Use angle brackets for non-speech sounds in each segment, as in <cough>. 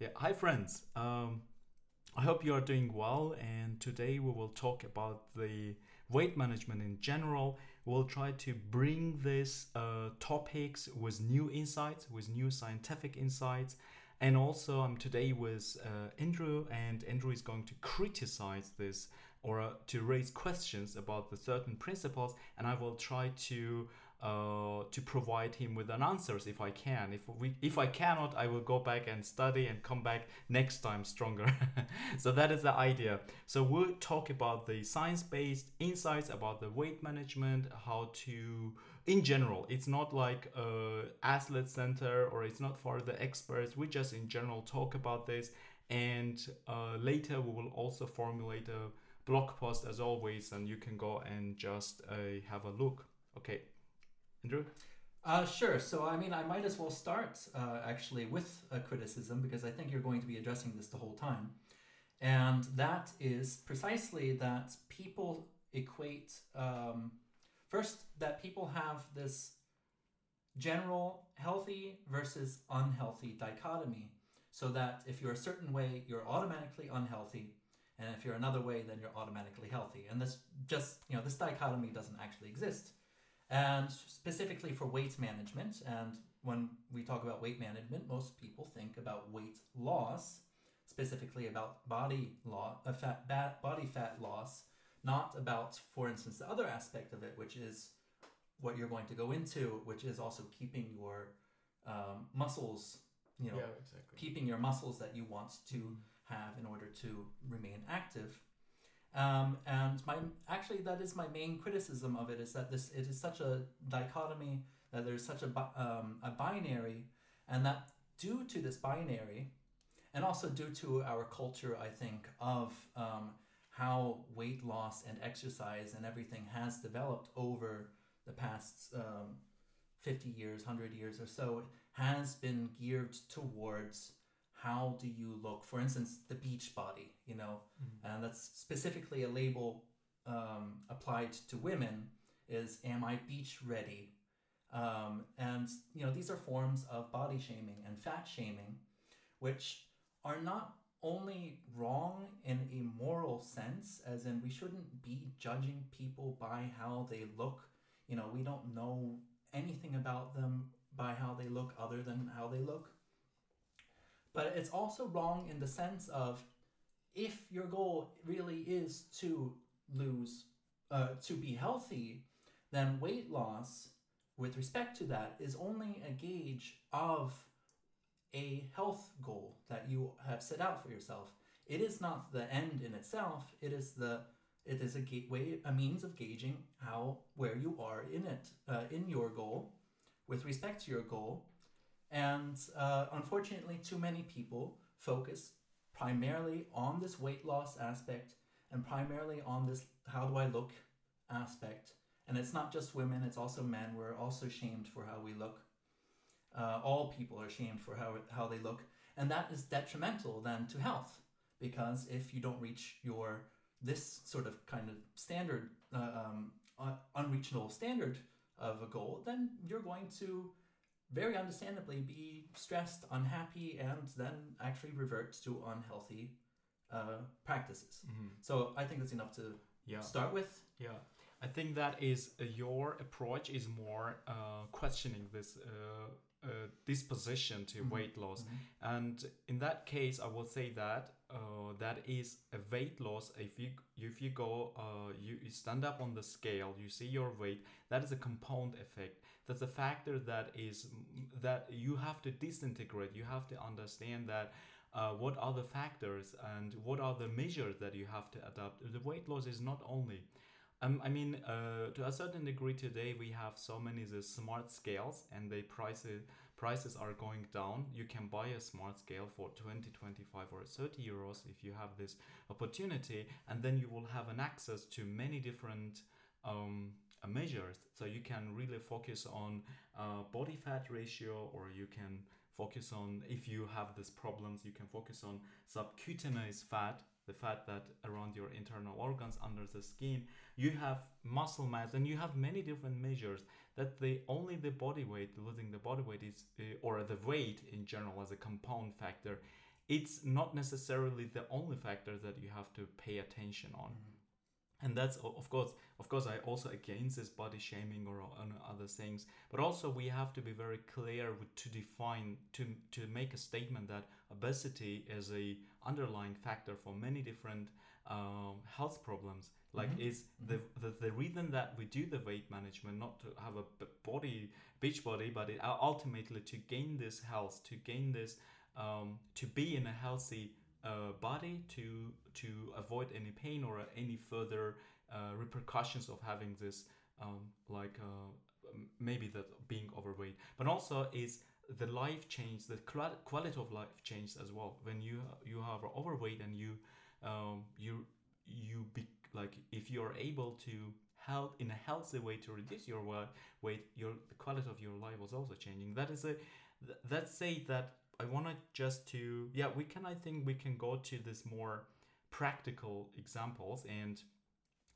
Yeah, hi friends. Um, I hope you are doing well, and today we will talk about the weight management in general. We'll try to bring these uh, topics with new insights, with new scientific insights, and also I'm today with uh, Andrew, and Andrew is going to criticize this or uh, to raise questions about the certain principles, and I will try to uh, to provide him with an answers if I can. If we, if I cannot, I will go back and study and come back next time stronger. <laughs> so that is the idea. So we'll talk about the science-based insights about the weight management, how to, in general, it's not like a athlete center or it's not for the experts. We just in general talk about this, and uh, later we will also formulate a blog post as always, and you can go and just uh, have a look. Okay. Andrew? Uh, sure. So, I mean, I might as well start uh, actually with a criticism because I think you're going to be addressing this the whole time. And that is precisely that people equate, um, first, that people have this general healthy versus unhealthy dichotomy. So that if you're a certain way, you're automatically unhealthy. And if you're another way, then you're automatically healthy. And this just, you know, this dichotomy doesn't actually exist and specifically for weight management. And when we talk about weight management, most people think about weight loss, specifically about body law, uh, fat, body fat loss, not about, for instance, the other aspect of it, which is what you're going to go into, which is also keeping your um, muscles, you know, yeah, exactly. keeping your muscles that you want to mm-hmm. have in order to remain active. Um, and my actually that is my main criticism of it is that this it is such a dichotomy that there's such a um, a binary, and that due to this binary, and also due to our culture, I think of um, how weight loss and exercise and everything has developed over the past um, 50 years, 100 years or so, has been geared towards how do you look for instance the beach body you know? Mm-hmm. and that's specifically a label um, applied to women is am i beach ready? Um, and you know these are forms of body shaming and fat shaming which are not only wrong in a moral sense as in we shouldn't be judging people by how they look. You know we don't know anything about them by how they look other than how they look but it's also wrong in the sense of if your goal really is to lose, uh, to be healthy, then weight loss, with respect to that, is only a gauge of a health goal that you have set out for yourself. It is not the end in itself. It is the it is a gateway, a means of gauging how where you are in it, uh, in your goal, with respect to your goal, and uh, unfortunately, too many people focus primarily on this weight loss aspect and primarily on this how do I look aspect. And it's not just women, it's also men. We're also shamed for how we look. Uh, all people are shamed for how, how they look. And that is detrimental then to health because if you don't reach your this sort of kind of standard, uh, um, unreachable standard of a goal, then you're going to very understandably be stressed, unhappy, and then actually revert to unhealthy uh, practices. Mm-hmm. So I think that's enough to yeah. start with. Yeah. I think that is uh, your approach is more uh, questioning this uh, uh, disposition to mm-hmm. weight loss, mm-hmm. and in that case, I will say that uh, that is a weight loss. If you if you go, uh, you, you stand up on the scale, you see your weight. That is a compound effect that's a factor that is that you have to disintegrate you have to understand that uh, what are the factors and what are the measures that you have to adopt the weight loss is not only um, I mean, uh, to a certain degree today, we have so many the smart scales, and they price prices prices are going down. You can buy a smart scale for 20, 25, or 30 euros if you have this opportunity, and then you will have an access to many different um, uh, measures. So you can really focus on uh, body fat ratio, or you can focus on if you have these problems, you can focus on subcutaneous fat, the fat that around your internal organs under the skin. You have muscle mass, and you have many different measures. That the only the body weight, losing the body weight is, uh, or the weight in general as a compound factor, it's not necessarily the only factor that you have to pay attention on. Mhm. And that's of course, of course, I also against this body shaming or on other things. But also, we have to be very clear with, to define to to make a statement that obesity is a underlying factor for many different um, health problems. Like Mhm. is the, the the reason that we do the weight management not to have a body beach body, but it, ultimately to gain this health, to gain this, um, to be in a healthy uh, body, to to avoid any pain or any further uh, repercussions of having this, um, like uh, maybe that being overweight, but also is the life change, the quality of life change as well. When you you have overweight and you um, you you be like if you're able to help in a healthy way to reduce your weight, your the quality of your life was also changing. That is a that say that I want to just to yeah we can I think we can go to this more practical examples and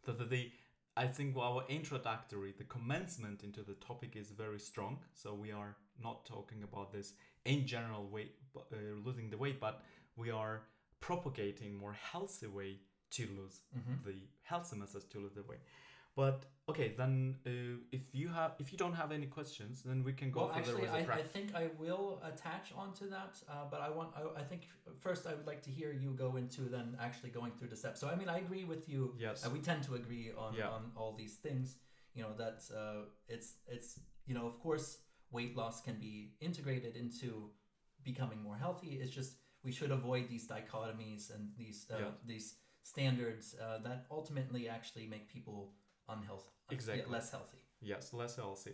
the, the, the I think our introductory the commencement into the topic is very strong so we are not talking about this in general weight uh, losing the weight but we are propagating more healthy way to lose Mhm. the healthy methods to lose the weight but okay then uh, if you have if you don't have any questions then we can go Well, further actually, with the I, I think I will attach onto that, uh, but I want. I, I think first I would like to hear you go into then actually going through the steps. So I mean, I agree with you. yes Uh, we tend to agree on, Yeah. on all these things. You know that uh, it's it's you know of course weight loss can be integrated into becoming more healthy. It's just we should avoid these dichotomies and these uh, Yeah. these standards uh, that ultimately actually make people unhealthy, Exactly. less healthy, yes less healthy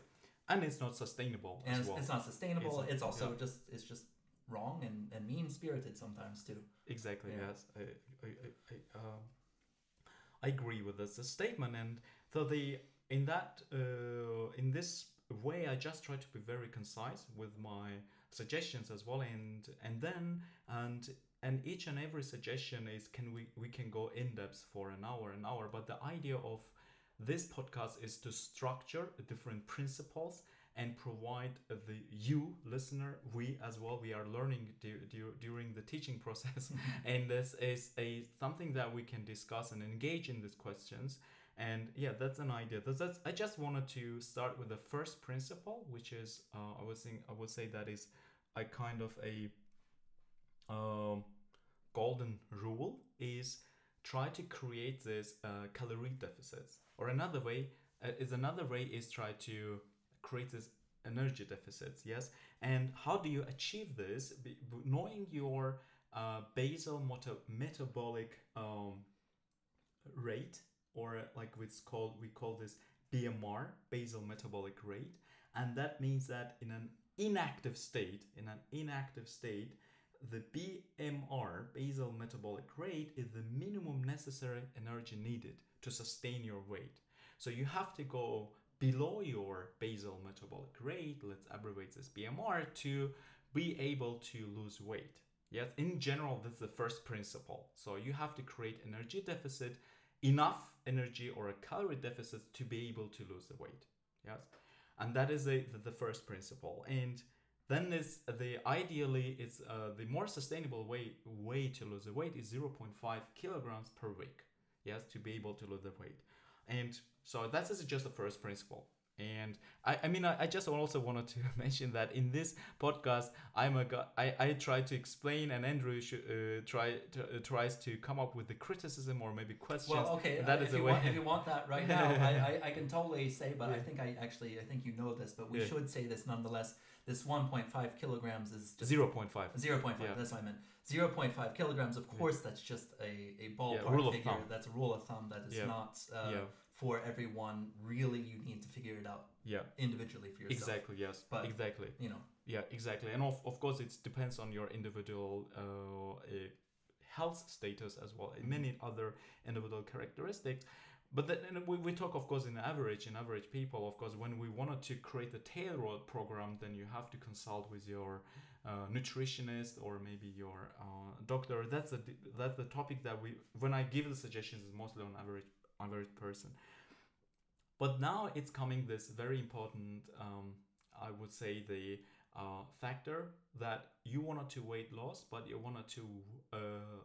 and it's not sustainable and as it's, well it's not sustainable. It's- It's, also yeah. just it's just wrong and, and mean spirited sometimes too. Exactly. Yeah. Yes, I I I, I, um, I agree with this statement, and so the in that uh, in this way, I just try to be very concise with my suggestions as well, and and then and and each and every suggestion is can we we can go in depth for an hour an hour, but the idea of this podcast is to structure different principles and provide the you listener we as well we are learning du- du- during the teaching process. <laughs> And this is a something that we can discuss and engage in these questions. And yeah that's an idea. That's, that's i just wanted to start with the first principle which is uh, i was saying i would say that is a kind of a um, golden rule is try to create this uh, calorie deficits or another way uh, is another way is try to create this energy deficits yes? And how do you achieve this? Knowing your uh, basal moto- metabolic um, rate or uh, like it's called we call this bmr basal metabolic rate and that means that in an inactive state in an inactive state the BMR, basal metabolic rate, is the minimum necessary energy needed to sustain your weight. So you have to go below your basal metabolic rate, let's abbreviate this BMR, to be able to lose weight. Yes, in general, that's the first principle. So you have to create energy deficit, enough energy or a calorie deficit to be able to lose the weight. Yes, and that is a, the, first principle. And then is the ideally it's uh, the more sustainable way way to lose the weight is 0.5 kilograms per week yes to be able to lose the weight. And so that's just the first principle and I, I mean I, I just also wanted to <laughs> mention that in this podcast I'm a gu- I, I try to explain and Andrew should, uh, try to, uh, tries to come up with the criticism or maybe questions Well, okay. that uh, is if, you way want, if you <laughs> want that right now, I, I, I can totally say, but I think I actually I think you know this, but we Yeah. should say this nonetheless. This 1.5 kilograms is just 0.5 0.5. Yeah. That's what I meant. 0.5 kilograms. Of course, that's just a, a ballpark figure. thumb. That's a rule of thumb. That is Yeah. not uh, yeah for everyone. Really, you need to figure it out yeah individually for yourself. exactly yes But- exactly You know. Yeah, exactly. And of, of course, it depends on your individual uh, uh, health status as well, and many other individual characteristics. But then we, we talk, of course, in average, in average people, of course, when we wanted to create a tailored program, then you have to consult with your uh, nutritionist or maybe your uh, doctor. That's the that's the topic that we when I give the suggestions is mostly on average average person. But now it's coming this very important, um, I would say the uh, factor that you wanted to weight loss, but you wanted to uh,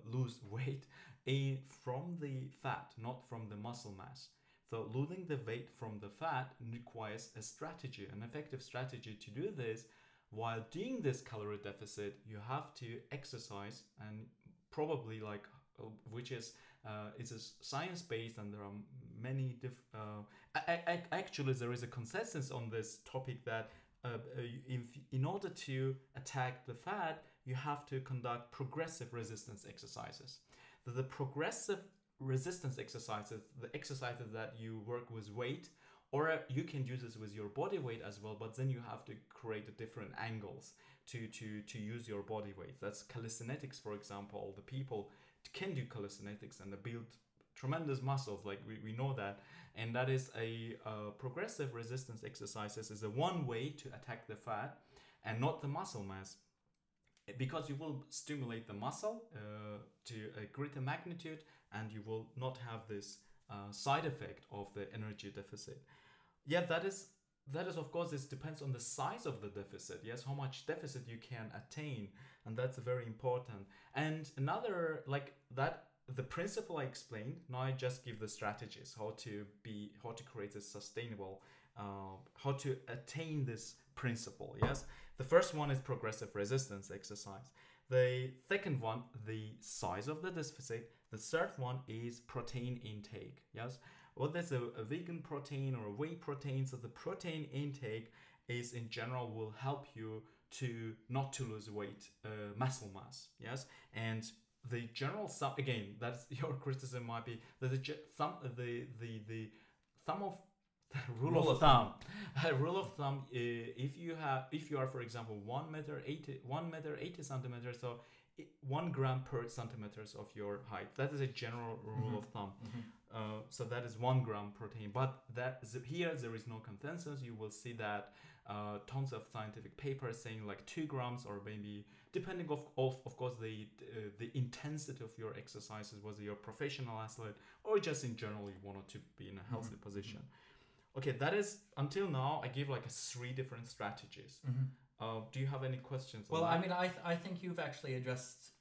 lose <laughs> weight in, from the fat, not from the muscle mass. So losing the weight from the fat requires a strategy, an effective strategy to do this. While doing this calorie deficit, you have to exercise and probably like uh, which is uh, it's a science based and there are many diff- uh, actually there is a consensus on this topic that uh, uh if, in order to attack the fat you have to conduct progressive resistance exercises. The, the progressive resistance exercises the exercises that you work with weight or you can do this with your body weight as well but then you have to create different angles to to to use your body weight. That's calisthenics for example the people can do calisthenics and they build tremendous muscles like we, we know that. And that is a uh, progressive resistance exercises is a one way to attack the fat and not the muscle mass. Because you will stimulate the muscle uh, to a greater magnitude and you will not have this uh, side effect of the energy deficit. Yeah that is that is of course this depends on the size of the deficit yes how much deficit you can attain and that's very important. And another like that the principle i explained now i just give the strategies how to be how to create a sustainable uh, how to attain this principle yes? The first one is progressive resistance exercise. The second one the size of the deficit. The third one is protein intake yes well, there's a, a vegan protein or a whey protein. So the protein intake is in general will help you to not to lose weight, uh, muscle mass. Yes, and the general sum again. <laughs> That's your criticism might be that the some the the the thumb of rule, <laughs> rule, of, of thumb. thumb. <laughs> rule of thumb. Uh, if you have, if you are, for example, one meter eighty, one meter eighty centimeters, so one gram per centimeters of your height. That is a general rule mm-hmm. of thumb. Mm-hmm. Uh, so that is one gram protein. But that here there is no consensus. You will see that uh, tons of scientific papers saying like two grams or maybe depending of, of, of course the uh, the intensity of your exercises whether you're a professional athlete or just in general you wanted to be in a healthy mm-hmm. position okay that is until now i give like a three different strategies mm-hmm. Uh, do you have any questions? Well, I mean, I, th- I think you've actually addressed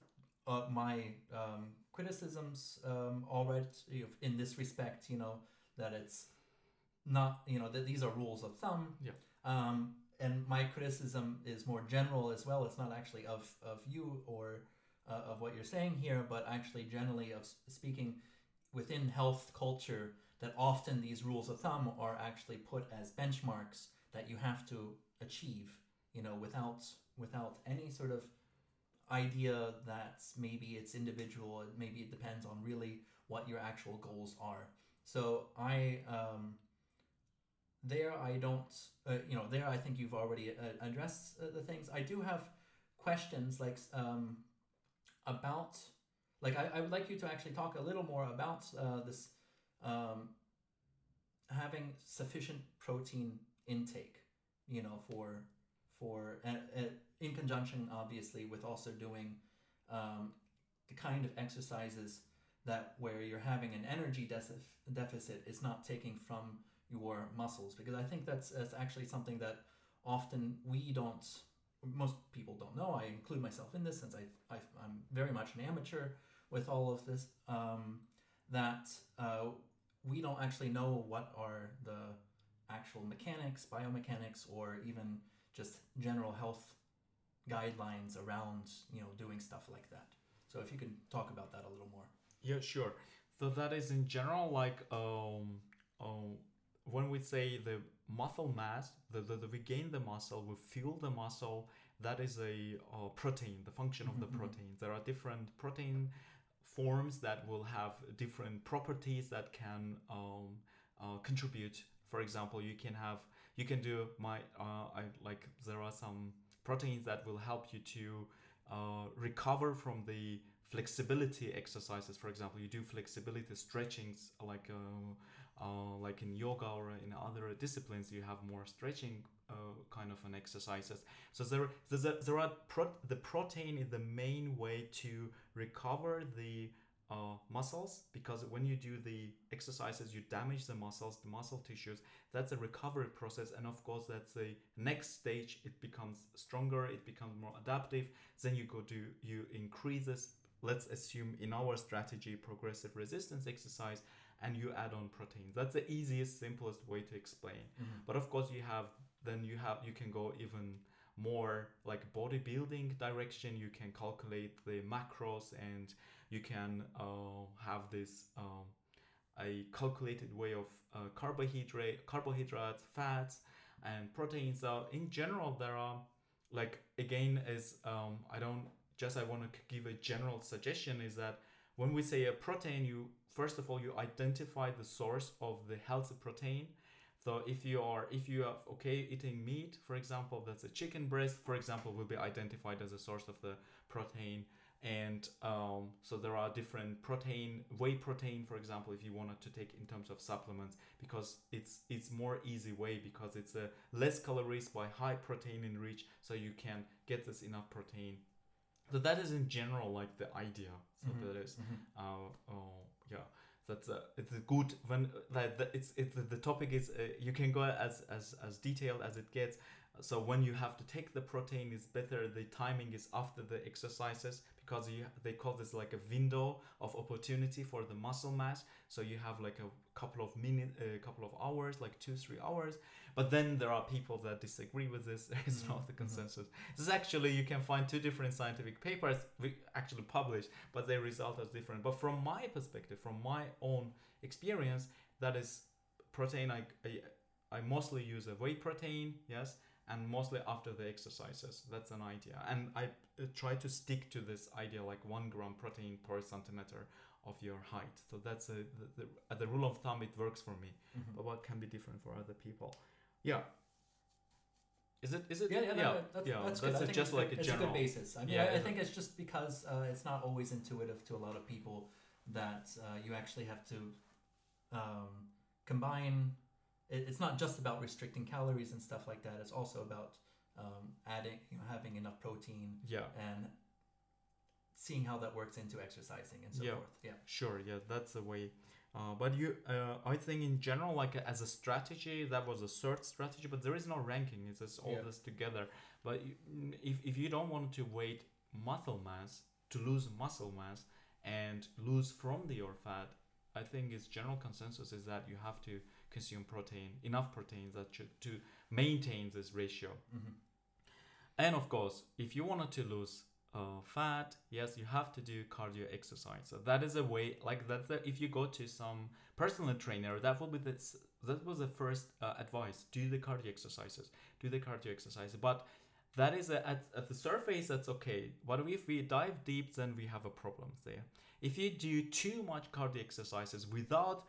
uh, my um, criticisms um, already in this respect. You know that it's not you know that these are rules of thumb. Yeah. Um, and my criticism is more general as well. It's not actually of of you or uh, of what you're saying here, but actually generally of speaking within health culture. That often these rules of thumb are actually put as benchmarks that you have to achieve you know, without without any sort of idea that maybe it's individual, maybe it depends on really what your actual goals are. So I um, there I don't uh, you know there I think you've already uh, addressed uh, the things. I do have questions like um, about like I, I would like you to actually talk a little more about uh, this um, having sufficient protein intake you know for for uh, uh, in conjunction obviously with also doing um, the kind of exercises that where you're having an energy de- deficit is not taking from your muscles because I think that's, that's actually something that often we don't most people don't know. I include myself in this since I, I am very much an amateur with all of this um, that uh, we don't actually know what are the actual mechanics biomechanics or even just general health guidelines around you know doing stuff like that. So if you can talk about that a little more. Yeah sure. So that is in general like um, um when we say the muscle mass the, the, the we gain the muscle we fuel the muscle that is a uh, protein the function of the mm-hmm. protein there are different protein forms that will have different properties that can um, uh, contribute. For example you can have you can do my uh, I like there are some proteins that will help you to uh, recover from the flexibility exercises. For example you do flexibility stretchings like uh, uh, like in yoga or in other disciplines you have more stretching uh, kind of an exercises. So there there, there are pro- the protein is the main way to recover the uh, muscles because when you do the exercises you damage the muscles the muscle tissues that's a recovery process and of course that's the next stage. It becomes stronger it becomes more adaptive then you go to you increase this let's assume in our strategy progressive resistance exercise and you add on proteins that's the easiest simplest way to explain. Mhm. but of course you have then you have you can go even more like bodybuilding direction. You can calculate the macros and you can uh, have this um, a calculated way of uh, carbohydrate carbohydrates fats and proteins. So in general there are like again is um, i don't just i want to give a general suggestion is that when we say a protein you first of all you identify the source of the healthy protein. So if you are if you are okay eating meat for example that's a chicken breast for example will be identified as a source of the protein and um, so there are different protein whey protein for example if you wanted to take in terms of supplements because it's it's more easy way because it's a less calories by high protein in rich so you can get this enough protein so that is in general like the idea so Mhm. that is Mhm. uh, oh yeah that's a, it's a good when like the, it's it's the topic is uh, you can go as as as detailed as it gets so when you have to take the protein it's better the timing is after the exercises because you they call this like a window of opportunity for the muscle mass. So you have like a couple of minutes a couple of hours like two three hours. But then there are people that disagree with this. <laughs> There is Mhm, not the mhm. consensus. This is actually you can find two different scientific papers we actually published but their result is different. But from my perspective from my own experience that is protein i i, I mostly use a whey protein yes and mostly after the exercises that's an idea and i uh, try to stick to this idea like one gram protein per centimeter of your height so that's a the, the, uh, the rule of thumb it works for me Mhm. but what can be different for other people yeah is it is it Yeah, yeah, yeah, no, that's, yeah, that's, that's good. I a- think just like a it's general a good basis. I mean, Yeah, I, I think it's just because uh, it's not always intuitive to a lot of people that uh, you actually have to um, combine. It, it's not just about restricting calories and stuff like that. It's also about um, adding, you know, having enough protein yeah and seeing how that works into exercising and so Yeah. forth. Yeah. Sure, yeah, that's the way. Uh, but you, uh, I think in general, like as a strategy, that was a third strategy. But there is no ranking; it's just all Yeah. this together. But if if you don't want to weight muscle mass to lose muscle mass and lose from the your fat, I think its general consensus is that you have to consume protein, enough proteins that should to maintain this ratio. hmm And of course, if you wanted to lose uh, fat, yes, you have to do cardio exercise. So that is a way, like that. that if you go to some personal trainer, that will be this. that was the first uh, advice: do the cardio exercises, do the cardio exercise. But that is a, at, at the surface, that's okay. But if we dive deep, then we have a problem there. If you do too much cardio exercises without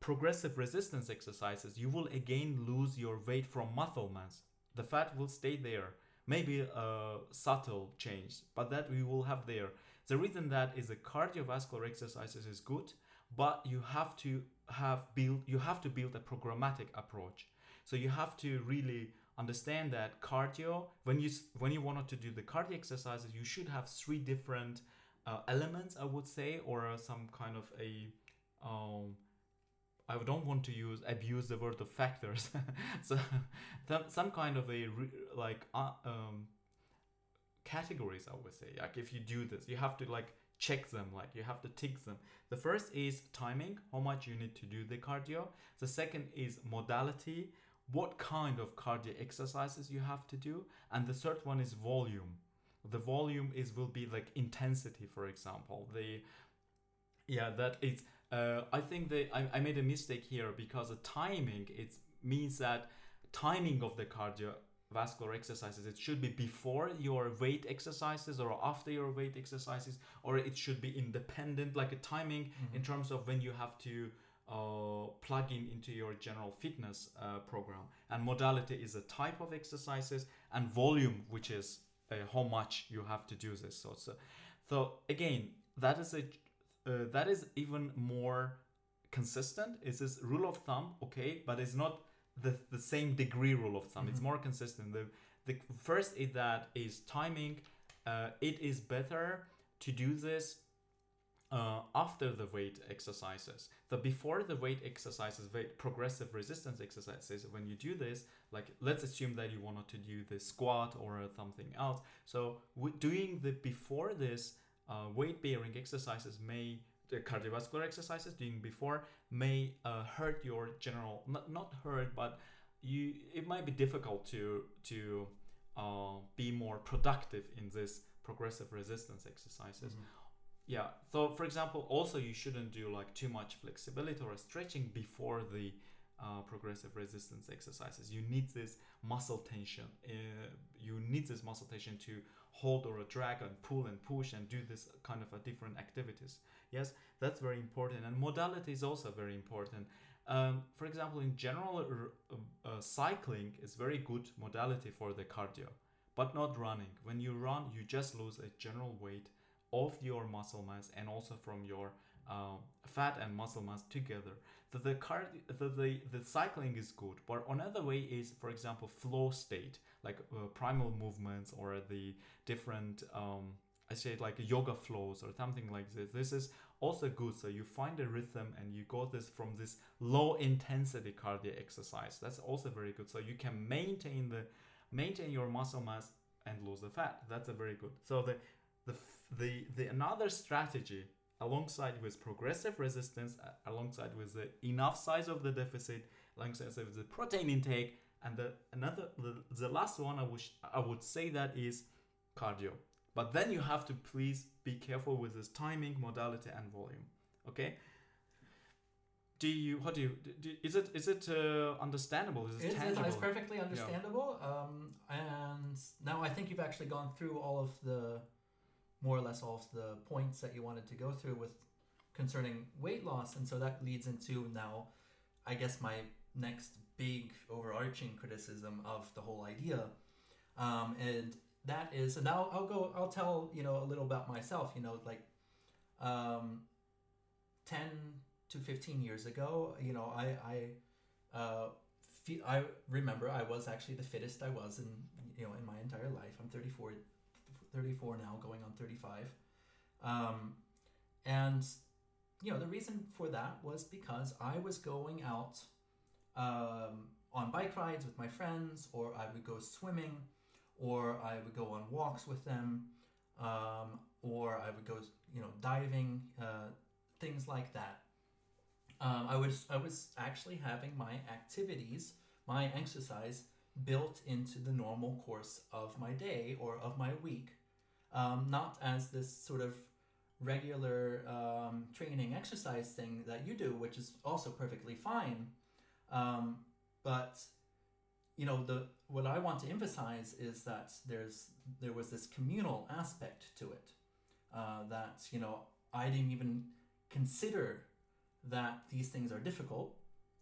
progressive resistance exercises, you will again lose your weight from muscle mass. The fat will stay there. Maybe a subtle change, but that we will have there. The reason that is the cardiovascular exercises is good, but you have to have build you have to build a programmatic approach. So you have to really understand that cardio when you when you wanted to do the cardio exercises, you should have three different uh, elements, I would say, or some kind of a um, I don't want to use abuse the word of factors. <laughs> so some, some kind of a re, like uh, um, categories. I would say like if you do this, you have to like check them. Like you have to tick them. The first is timing, how much you need to do the cardio. The second is modality, what kind of cardio exercises you have to do, and the third one is volume. The volume is will be like intensity, for example. The yeah that it's uh, I think that I, I made a mistake here because the timing it means that timing of the cardiovascular exercises it should be before your weight exercises or after your weight exercises or it should be independent like a timing in terms of when you have to uh, plug in into your general fitness uh, program. And modality is a type of exercises and volume which is uh, how much you have to do this. So so, so again that is a uh, that is even more consistent It's this rule of thumb okay but it's not the, the same degree rule of thumb it's Mhm. more consistent the, the first is that is timing uh, it is better to do this uh, after the weight exercises. The before the weight exercises, weight progressive resistance exercises. When you do this, like let's assume that you wanted to do the squat or something else. So doing the before this uh, weight bearing exercises may the cardiovascular exercises doing before may uh, hurt your general not not hurt but you it might be difficult to to uh, be more productive in this progressive resistance exercises. Mm-hmm. Yeah. So for example, also you shouldn't do like too much flexibility or stretching before the uh, progressive resistance exercises. You need this muscle tension. Uh, you need this muscle tension to hold or drag and pull and push and do this kind of a different activities. Yes, that's very important. And modality is also very important. Um, for example, in general, uh, cycling is very good modality for the cardio, but not running. When you run, you just lose a general weight of your muscle mass and also from your uh, fat and muscle mass together. The the, card, the, the the cycling is good, but another way is, for example, flow state, like uh, primal movements or the different, um, I say like yoga flows or something like this. This is also good. So you find a rhythm and you go this from this low intensity cardio exercise. That's also very good. So you can maintain the maintain your muscle mass and lose the fat. That's a very good. So the the the, the another strategy alongside with progressive resistance, alongside with the enough size of the deficit, alongside with the protein intake, and the another the, the last one I wish I would say that is cardio. But then you have to please be careful with this timing, modality, and volume. Okay. Do you? What do you? Do, is it? Is it uh, understandable? Is it it's, tangible? It's perfectly understandable. Yeah. Um, and now I think you've actually gone through all of the more or less all of the points that you wanted to go through with concerning weight loss. And so that leads into now, I guess, my next big overarching criticism of the whole idea. Um, and that is, and now I'll go, I'll tell, you know, a little about myself, you know, like um, 10 to 15 years ago, you know, I, I, uh, I remember I was actually the fittest I was in, you know, in my entire life. I'm 34 34 now, going on 35. Um, and, you know, the reason for that was because I was going out um, on bike rides with my friends, or I would go swimming, or I would go on walks with them, um, or I would go, you know, diving, uh, things like that. Um, I was I was actually having my activities, my exercise built into the normal course of my day or of my week um, not as this sort of regular um, training exercise thing that you do, which is also perfectly fine. Um, but you know the what I want to emphasize is that there's there was this communal aspect to it uh, that you know I didn't even consider that these things are difficult,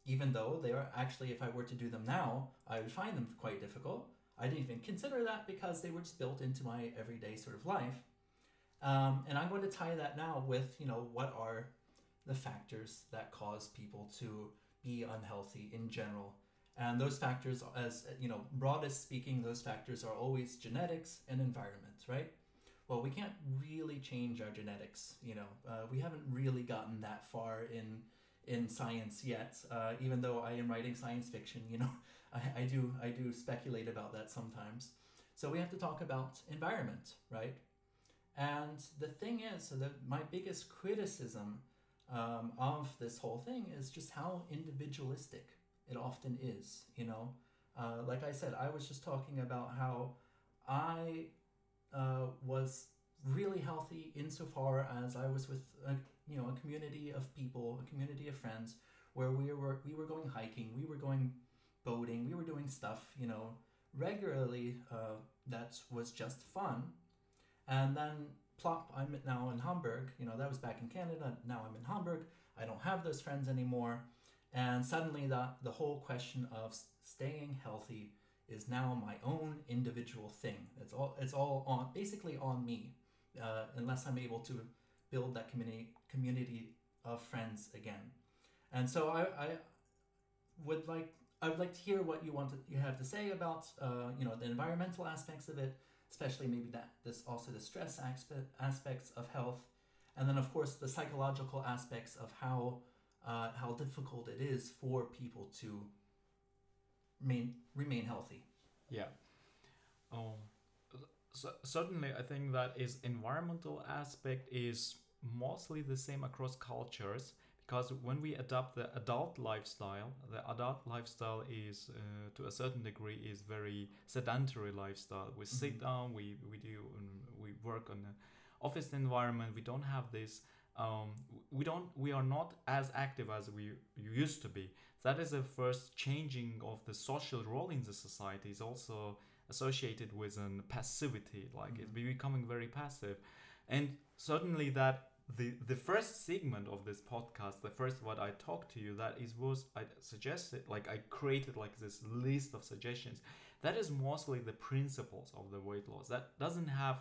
even though they are actually if I were to do them now I would find them quite difficult. I didn't even consider that because they were just built into my everyday sort of life. Um, and I'm going to tie that now with, you know, what are the factors that cause people to be unhealthy in general. And those factors, as you know, broadest speaking, those factors are always genetics and environment, right? Well, we can't really change our genetics. You know, uh, we haven't really gotten that far in in science yet. Uh, even though I am writing science fiction, you know, I, I do I do speculate about that sometimes. So we have to talk about environment, right? And the thing is, so that my biggest criticism um, of this whole thing is just how individualistic it often is. You know, uh, like I said, I was just talking about how I uh, was really healthy insofar as I was with a, you know a community of people, a community of friends, where we were we were going hiking, we were going boating. We were doing stuff, you know, regularly uh, that was just fun. And then plop, I'm now in Hamburg. You know, that was back in Canada. Now I'm in Hamburg. I don't have those friends anymore. And suddenly the, the whole question of staying healthy is now my own individual thing. It's all it's all on basically on me, uh, unless I'm able to build that community community of friends again. And so I, I would like I would like to hear what you want to, you have to say about uh, you know the environmental aspects of it, especially maybe that this also the stress aspect, aspects of health, and then of course the psychological aspects of how uh, how difficult it is for people to remain remain healthy. Yeah. Um, so certainly, I think that is environmental aspect is mostly the same across cultures because when we adopt the adult lifestyle, the adult lifestyle is uh, to a certain degree is very sedentary lifestyle. We mm-hmm. sit down, we we do um, we work on an office environment. We don't have this. Um, we don't. We are not as active as we used to be. That is the first changing of the social role in the society. Is also associated with an passivity like mm-hmm. it's becoming very passive and certainly that the the first segment of this podcast the first what i talked to you that is was i suggested like i created like this list of suggestions. That is mostly the principles of the weight loss. That doesn't have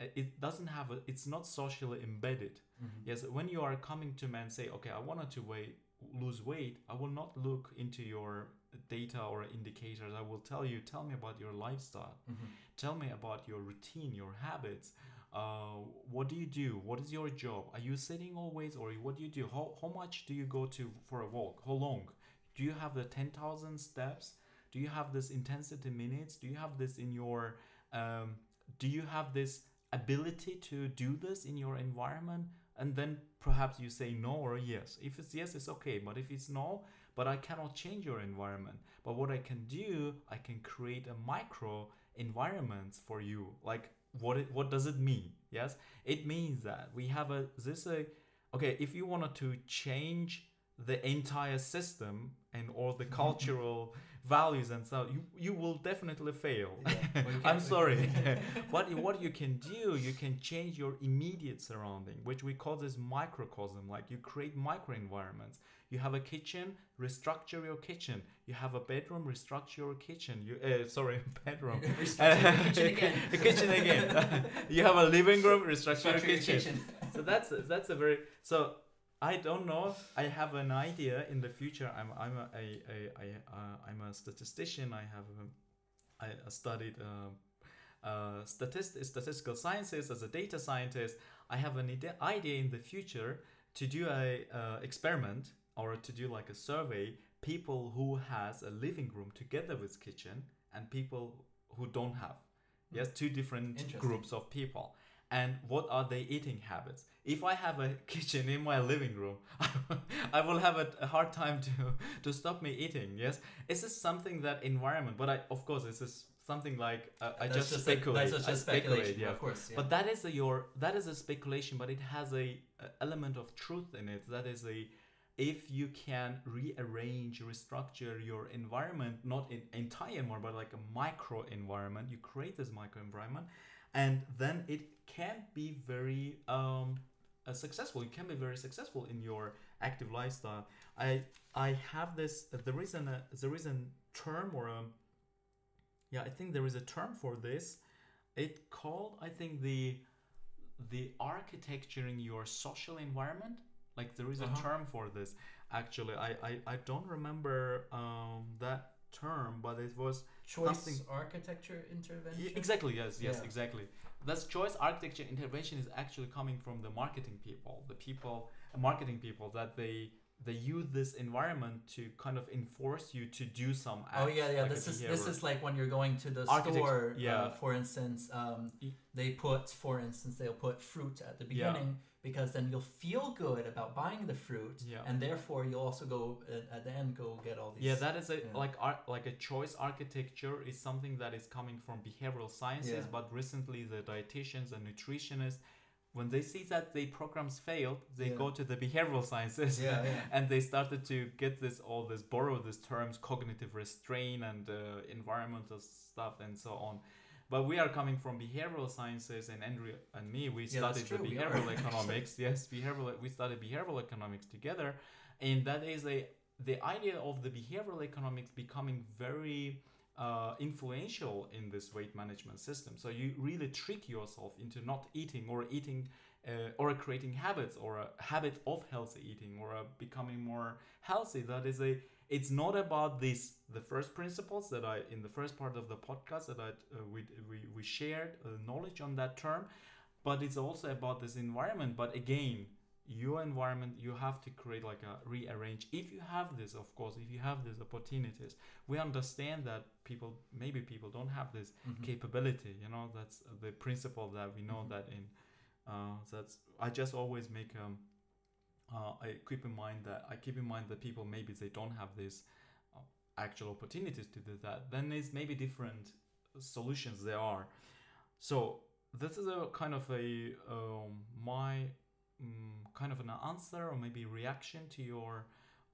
it doesn't have a, it's not socially embedded. Mm-hmm. yes when you are coming to me and say okay i wanted to weight lose weight i will not look into your data or indicators. I will tell you tell me about your lifestyle. Mm-hmm. tell me about your routine your habits uh, what do you do? What is your job? Are you sitting always or what do you do? How, how much do you go to for a walk? How long? Do you have the 10000 steps? Do you have this intensity minutes? Do you have this in your um, do you have this ability to do this in your environment? And then perhaps you say no or yes. If it's yes it's okay. But if it's no but I cannot change your environment. But what I can do, I can create a micro environment for you. Like what it, what does it mean? Yes, it means that we have a this a okay. If you wanted to change the entire system and all the cultural <laughs> values and so you you will definitely fail. Yeah. <laughs> i'm sorry. but <laughs> <laughs> what you can do you can change your immediate surrounding which we call this microcosm. Like you create micro environments you have a kitchen restructure your kitchen. You have a bedroom restructure your kitchen. You uh, sorry bedroom. Kitchen again, kitchen again. you have a living room restructure, your kitchen, kitchen. so that's that's a very so I don't know. I have an idea in the future. I'm I'm a, a, a, a uh, I'm a statistician. I have a, I studied uh, uh, statist- statistical sciences as a data scientist. I have an idea in the future to do a uh, experiment or to do like a survey people who has a living room together with kitchen and people who don't have hmm. yes two different groups of people and what are their eating habits if i have a <laughs> kitchen in my living room <laughs> i will have a, a, hard time to <laughs> to stop me eating yes is this something that environment but i of course this is something like uh, I just, just speculate. that's just speculate, yeah. of course. Yeah. But that is a, your that is a speculation, but it has a, a, element of truth in it. That is a if you can rearrange, restructure your environment, not in entire more, but like a micro environment, you create this micro environment, and then it can be very um, uh, successful. You can be very successful in your active lifestyle. I I have this. Uh, there is an uh, there is a term or a yeah. I think there is a term for this. It called I think the the architecture in your social environment. Like there is a uh-huh. term for this. Actually, I I, I don't remember um, that term, but it was choice something... architecture intervention. Yeah, exactly. Yes. Yes. Yeah. Exactly. That's choice architecture intervention is actually coming from the marketing people, the people, marketing people that they they use this environment to kind of enforce you to do some oh yeah yeah like this is this is like when you're going to the store yeah uh, for instance um, they put for instance they'll put fruit at the beginning yeah because then you'll feel good about buying the fruit yeah. and therefore you'll also go uh, at the end go get all these yeah that is a like art like a choice architecture is something that is coming from behavioral sciences yeah. but recently the dietitians and nutritionists when they see that the programs failed they yeah. go to the behavioral sciences yeah, <laughs> yeah. and they started to get this all this borrow these terms cognitive restraint and uh, environmental stuff and so on but we are coming from behavioral sciences, and Andrew and me, we studied the behavioral <laughs> economics. yes, behavioral. We studied behavioral economics together, and that is a the idea of the behavioral economics becoming very uh, influential in this weight management system. So you really trick yourself into not eating or eating uh, or creating habits or a habit of healthy eating or becoming more healthy. That is a it's not about this the first principles that i in the first part of the podcast that i uh, we, we, we shared uh, knowledge on that term but it's also about this environment but again your environment you have to create like a rearrange if you have this of course if you have these opportunities we understand that people maybe people don't have this Mhm. capability you know that's the principle that we know Mhm. that in uh, that's i just always make um uh, i keep in mind that i keep in mind that people maybe they don't have this uh, actual opportunities to do that then there's maybe different solutions there are so this is a kind of a um, my um, kind of an answer or maybe reaction to your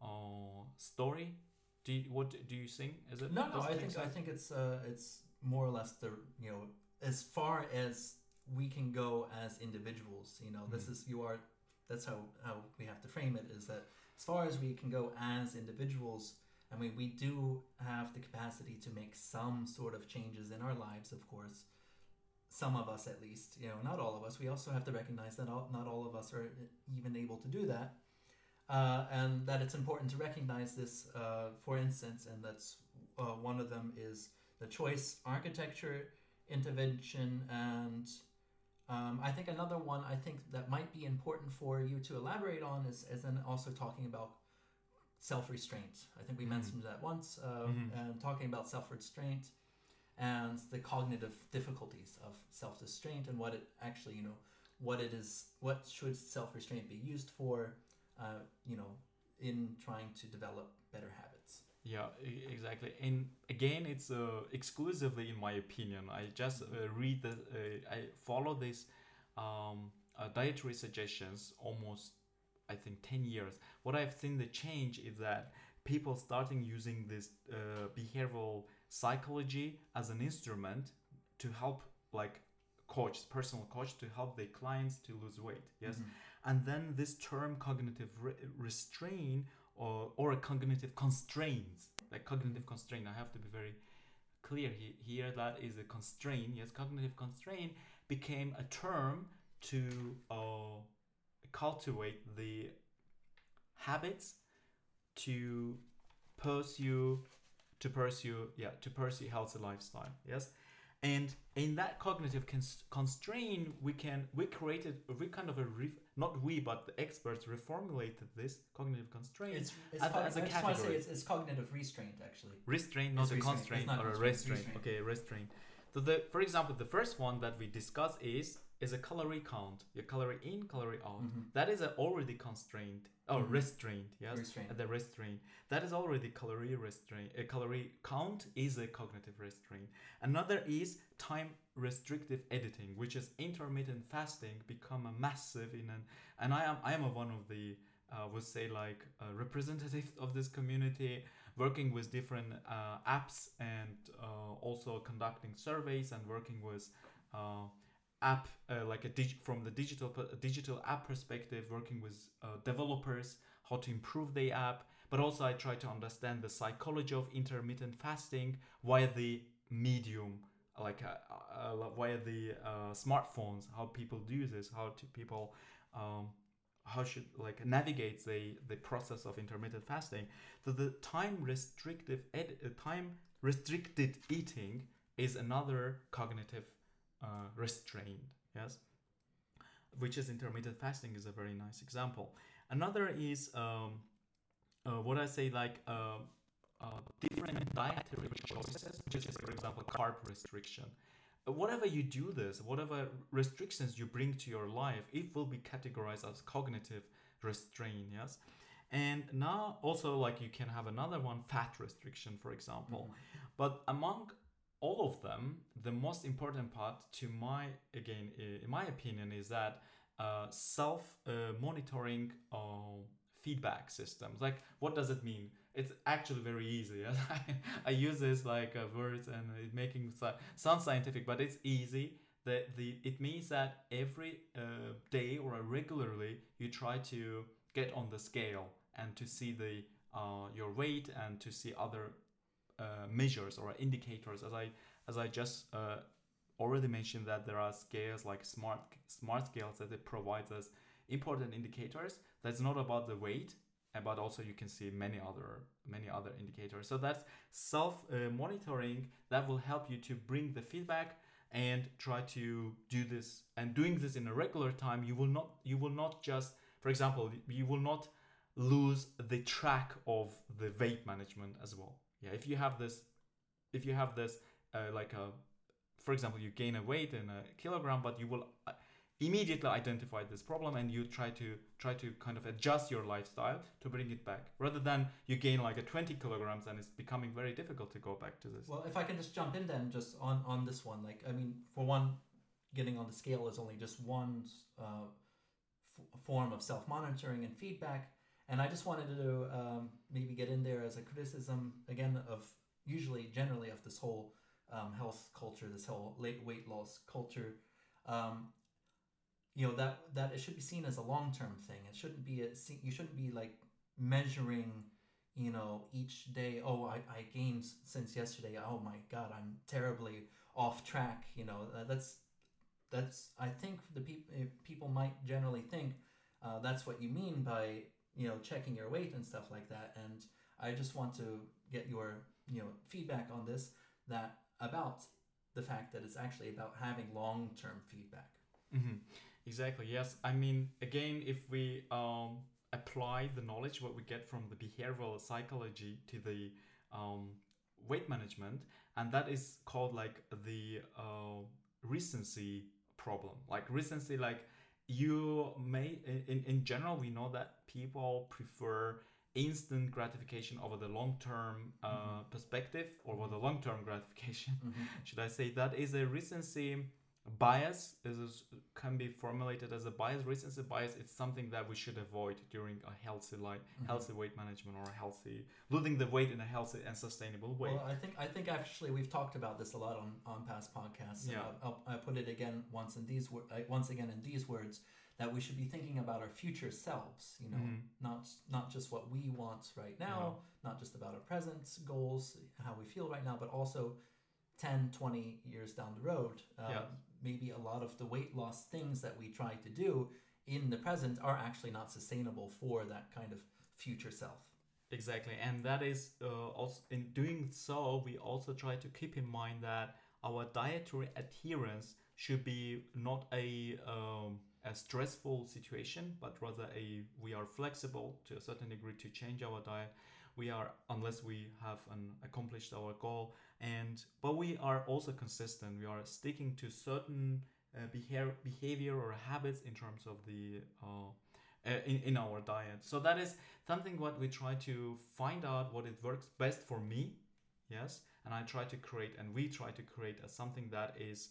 uh, story do you, what do you think is it No, no. I think I think it's uh, it's more or less the you know as far as we can go as individuals. You know, this Mhm. is you are. That's how how we have to frame it. Is that as far as we can go as individuals. I mean, we do have the capacity to make some sort of changes in our lives, of course. Some of us, at least, you know, not all of us. We also have to recognize that all, not all of us are even able to do that uh, and that it's important to recognize this, uh, for instance, and that's uh, one of them is the choice architecture intervention, and um, I think another one I think that might be important for you to elaborate on is, is then also talking about self-restraint. I think we Mhm. mentioned that once, uh, Mhm. and talking about self-restraint and the cognitive difficulties of self-restraint and what it actually, you know, what it is, what should self-restraint be used for, uh, you know, in trying to develop better habits. Yeah, exactly. And again, it's uh, exclusively in my opinion. I just uh, read the, uh, I follow these um, uh, dietary suggestions almost, I think, ten years. What I've seen the change is that people starting using this uh, behavioral psychology as an instrument to help, like, coach, personal coach, to help their clients to lose weight. Yes, Mhm. and then this term cognitive re- restraint or, or a cognitive constraints like cognitive constraint i have to be very clear he- here that is a constraint yes cognitive constraint became a term to uh, cultivate the habits to pursue to pursue yeah to pursue healthy lifestyle yes and in that cognitive cons- constraint we can we created we kind of a re- not we but the experts reformulated this cognitive constraint It's, it's As a- cog- as a I just want to say it's, it's cognitive restraint actually. restraint not It's a restraint. constraint not or a restraint. restraint. okay restraint so the for example the first one that we discuss is is a calorie count your calorie in calorie out Mhm. that is a already constraint or Mhm. restraint yes Restraint. the restraint that is already calorie restraint a calorie count is a cognitive restraint another is time restrictive eating which is intermittent fasting become a massive in an and i am i am a one of the uh, would say like uh, representative of this community working with different uh, apps and uh, also conducting surveys and working with uh, app uh, like a dig- from the digital digital app perspective working with uh, developers how to improve the app. But also i try to understand the psychology of intermittent fasting via the medium like uh, uh, via the uh, smartphones how people do this how to people um, how should like navigate the the process of intermittent fasting. So the time restrictive ed- uh, time restricted eating is another cognitive uh, restraint yes? Which is intermittent fasting is a very nice example. Another is um, uh, what i say like uh, uh, different dietary choices which is for example carb restriction. Whatever you do this whatever restrictions you bring to your life it will be categorized as cognitive restraint yes? And now also like you can have another one fat restriction for example. But among all of them the most important part to my again in my opinion is that uh, self uh, monitoring uh, feedback systems. Like what does it mean? It's actually very easy. <laughs> I use this like uh, words and it making sound scientific but it's easy. The, the it means that every uh, day or regularly you try to get on the scale and to see the uh, your weight and to see other uh, measures or indicators as i as i just uh, already mentioned that there are scales like smart smart scales that it provides us important indicators. That's not about the weight uh, but also you can see many other many other indicators. So that's self uh, monitoring that will help you to bring the feedback and try to do this. And doing this in a regular time you will not you will not just for example you will not lose the track of the weight management as well yeah if you have this if you have this uh, like a for example you gain a weight in a kilogram but you will uh, immediately identify this problem and you try to try to kind of adjust your lifestyle to bring it back. Rather than you gain like a 20 kilograms and it's becoming very difficult to go back to this. Well if i can just jump in then just on on this one like i mean for one getting on the scale is only just one uh, f- form of self-monitoring and feedback and i just wanted to um, maybe get in there as a criticism again of usually generally of this whole um, health culture this whole late weight loss culture. Um, you know that that it should be seen as a long term thing. It shouldn't be a you shouldn't be like measuring you know each day oh I, I gained since yesterday. Oh my god i'm terribly off track you know. That's that's i think the people people might generally think uh, that's what you mean by you know checking your weight and stuff like that and i just want to get your you know feedback on this that about the fact that it's actually about having long-term feedback mm-hmm. Exactly. Yes. I mean, again, if we um, apply the knowledge what we get from the behavioral psychology to the um, weight management, and that is called like the uh, recency problem. Like recency, like you may in in general we know that people prefer instant gratification over the long term uh, mm-hmm. perspective or over the long term gratification. Mm-hmm. <laughs> Should I say that is a recency? Bias is can be formulated as a bias recency bias it's something that we should avoid during a healthy like mm-hmm. healthy weight management or a healthy losing the weight in a healthy and sustainable way well i think i think actually we've talked about this a lot on on past podcasts yeah I'll, i put it again once in these words, once again in these words that we should be thinking about our future selves you know mm-hmm. not not just what we want right now yeah. not just about our present goals how we feel right now but also 10 20 years down the road uh, yeah maybe a lot of the weight loss things that we try to do in the present are actually not sustainable for that kind of future self. Exactly, and that is uh, also in doing so, we also try to keep in mind that our dietary adherence should be not a um, a stressful situation, but rather a we are flexible to a certain degree to change our diet. We are unless we have an accomplished our goal, and but we are also consistent. We are sticking to certain uh, behavior behavior or habits in terms of the uh, uh, in, in our diet. So that is something what we try to find out what it works best for me yes? And i try to create and we try to create a, something that is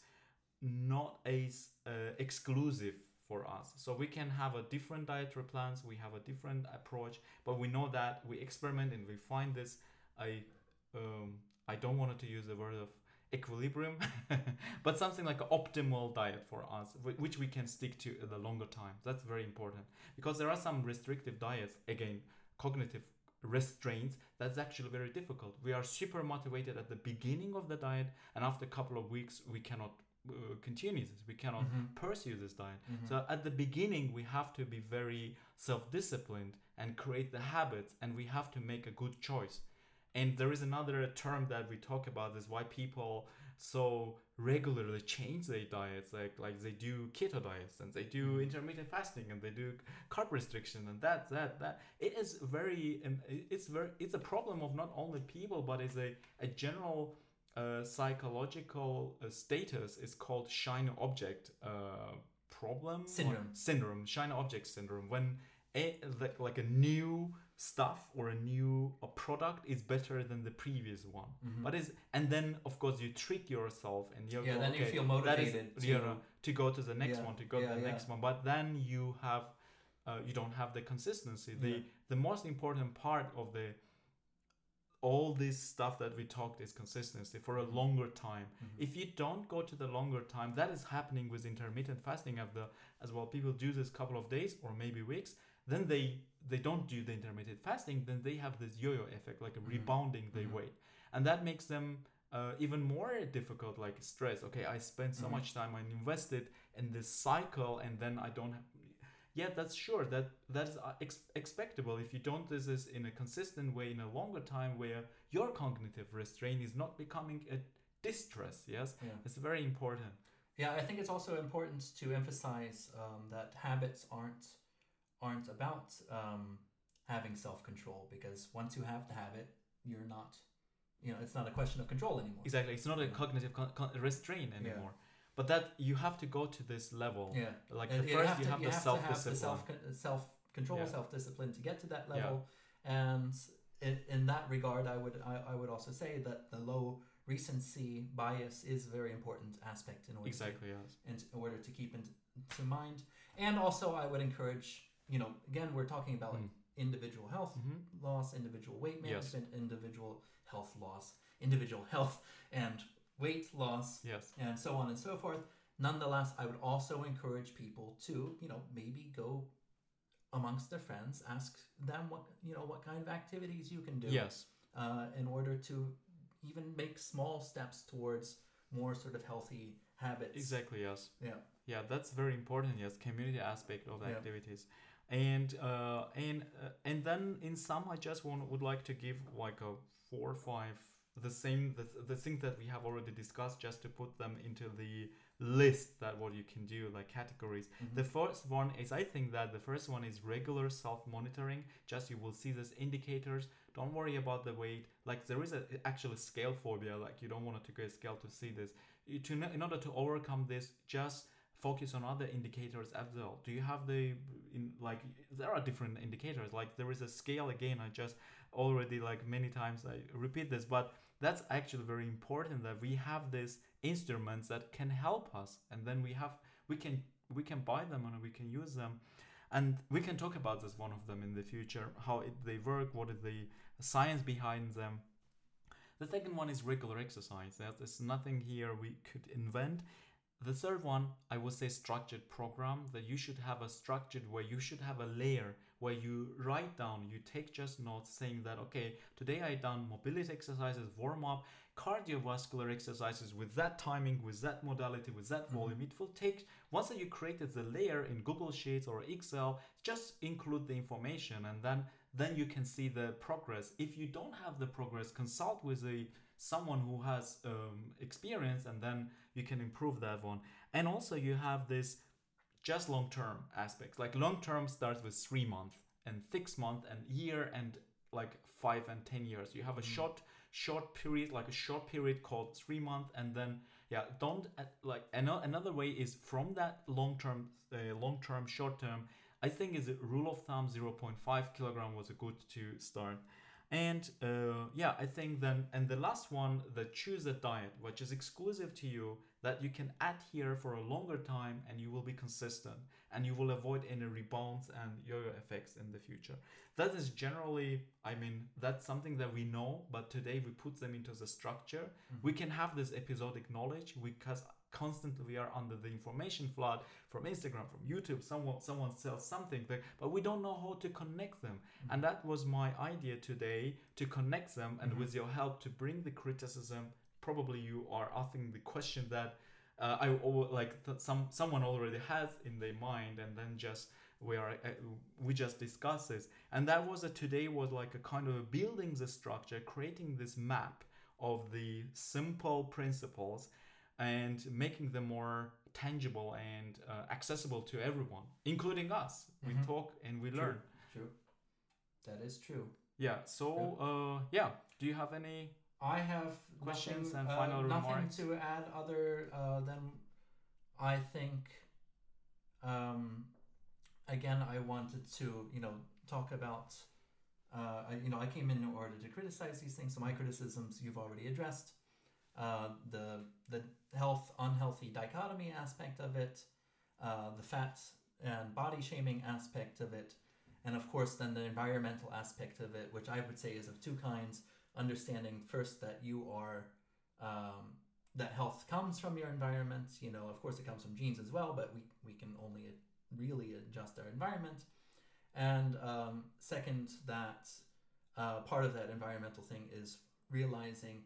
not as uh, exclusive for us so we can have a different dietary plans we have a different approach but we know that we experiment and we find this I um, I don't want to use the word of equilibrium, <laughs> but something like an optimal diet for us, which we can stick to in the longer time. That's very important because there are some restrictive diets, again, cognitive restraints, that's actually very difficult. We are super motivated at the beginning of the diet, and after a couple of weeks, we cannot uh, continue this. We cannot mm-hmm. pursue this diet. Mm-hmm. So at the beginning, we have to be very self disciplined and create the habits, and we have to make a good choice and there is another term that we talk about is why people so regularly change their diets like like they do keto diets and they do mm-hmm. intermittent fasting and they do carb restriction and that that that it is very um, it's very it's a problem of not only people but it's a, a general uh, psychological uh, status is called shiny object uh, problem? Syndrome. Syndrome. Shiny object syndrome. When a, like, like a new stuff or a new a product is better than the previous one. Mm-hmm. but is and then of course you trick yourself and you yeah go, then okay, you feel motivated is, to, you know, to go to the next yeah, one to go yeah, to the yeah. next one. But then you have uh, you don't have the consistency. The the most important part of the all this stuff that we talked is consistency for a longer time mm-hmm. if you don't go to the longer time that is happening with intermittent fasting of the as well people do this couple of days or maybe weeks then they they don't do the intermittent fasting then they have this yo-yo effect like mm-hmm. rebounding their mm-hmm. weight and that makes them uh, even more difficult like stress okay i spent so mm-hmm. much time i invested in this cycle and then i don't have yeah that's sure that that's uh, ex- expectable if you don't do this in a consistent way in a longer time where your cognitive restraint is not becoming a distress. Yes, Yeah. it's very important. Yeah, I think it's also important to emphasize um, that habits aren't aren't about um, having self control because once you have the habit, you're not, you know, it's not a question of control anymore. Exactly, it's not a cognitive con- con- restraint anymore. But that you have to go to this level. Yeah, Like And the you first, have you to, have you the self to discipline. self self control, Yeah. self discipline to get to that level. Yeah. And in, in that regard, I would I, I would also say that the low recency bias is a very important aspect in order to Exactly, yes. in in order to keep in to mind. And also, I would encourage, you know, again, we're talking about Mm. individual health hmm loss, individual weight Yes. management, individual health loss, individual health and weight loss, Yes. and so on and so forth. Nonetheless, I would also encourage people to, you know, maybe go amongst their friends, ask them what, you know, what kind of activities you can do Yes. uh, in order to even make small steps towards more sort of healthy habits. Exactly, yes. Yeah. Yeah, that's very important. Yes, community aspect of the Yeah. activities, and uh, and uh, and then in some, I just want would like to give like a four or five the same the, the thing that we have already discussed, just to put them into the list that what you can do like categories. Mhm. The first one is I think that the first one is regular self monitoring. Just you will see these indicators. Don't worry about the weight. Like there is a actual scale phobia. Like you don't want to go scale to see this. You, to in order to overcome this, just focus on other indicators as well. Do you have the in like there are different indicators. Like there is a scale again. I just already like many times I repeat this, but that's actually very important that we have these instruments that can help us, and then we have we can we can buy them and we can use them and we can talk about this one of them in the future how it, they work what is the science behind them the second one is regular exercise there is nothing here we could invent the third one i would say structured program that you should have a structured where you should have a layer where you write down you take just notes saying that okay today i done mobility exercises warm up cardiovascular exercises with that timing with that modality with that Mhm. volume it will take once that you created the layer in google sheets or excel just include the information and then then you can see the progress if you don't have the progress consult with a someone who has um, experience and then you can improve that one. And also you have this just long term aspects. Like long term starts with three months and six months and year and like five and ten years. You have a Mhm. short short period like a short period called three months and then yeah don't uh, like ano- another way is from that long term uh, long term short term i think is a rule of thumb 0.5 kilogram was a good to start and uh, yeah i think then and the last one the choose a diet which is exclusive to you that you can adhere for a longer time and you will be consistent and you will avoid any rebounds and yo-yo effects in the future that is generally i mean that's something that we know but today we put them into the structure Mhm. we can have this episodic knowledge because constantly we are under the information flood from instagram from youtube someone someone sells something there but we don't know how to connect them. And that was my idea today to connect them and Mhm. with your help to bring the criticism probably you are asking the question that uh, I al- like that some someone already has in their mind and then just we are uh, we just discuss this. And that was a today was like a kind of a building the structure creating this map of the simple principles and making them more tangible and uh, accessible to everyone including us we Mhm. talk and we True. learn True. That is true. yeah so uh yeah do you have any I have Questions nothing, and uh, final nothing remarks? to add other uh, than I think. Um, again, I wanted to you know talk about. Uh, I, you know, I came in in order to criticize these things. So my criticisms you've already addressed. Uh, the the health unhealthy dichotomy aspect of it, uh, the fat and body shaming aspect of it, and of course then the environmental aspect of it, which I would say is of two kinds. Understanding first that you are um, that health comes from your environment you know of course it comes from genes as well but we, we can only really adjust our environment. And um, second that uh, part of that environmental thing is realizing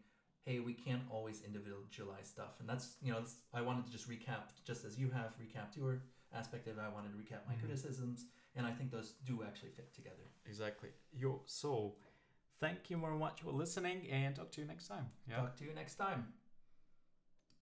hey we can't always individualize stuff. And that's you know that's, i wanted to just recap just as you have recapped your aspect of it i wanted to recap my Mhm. criticisms and i think those do actually fit together. Exactly. Yo so thank you very much for listening and talk to you next time. Yeah? Talk to you next time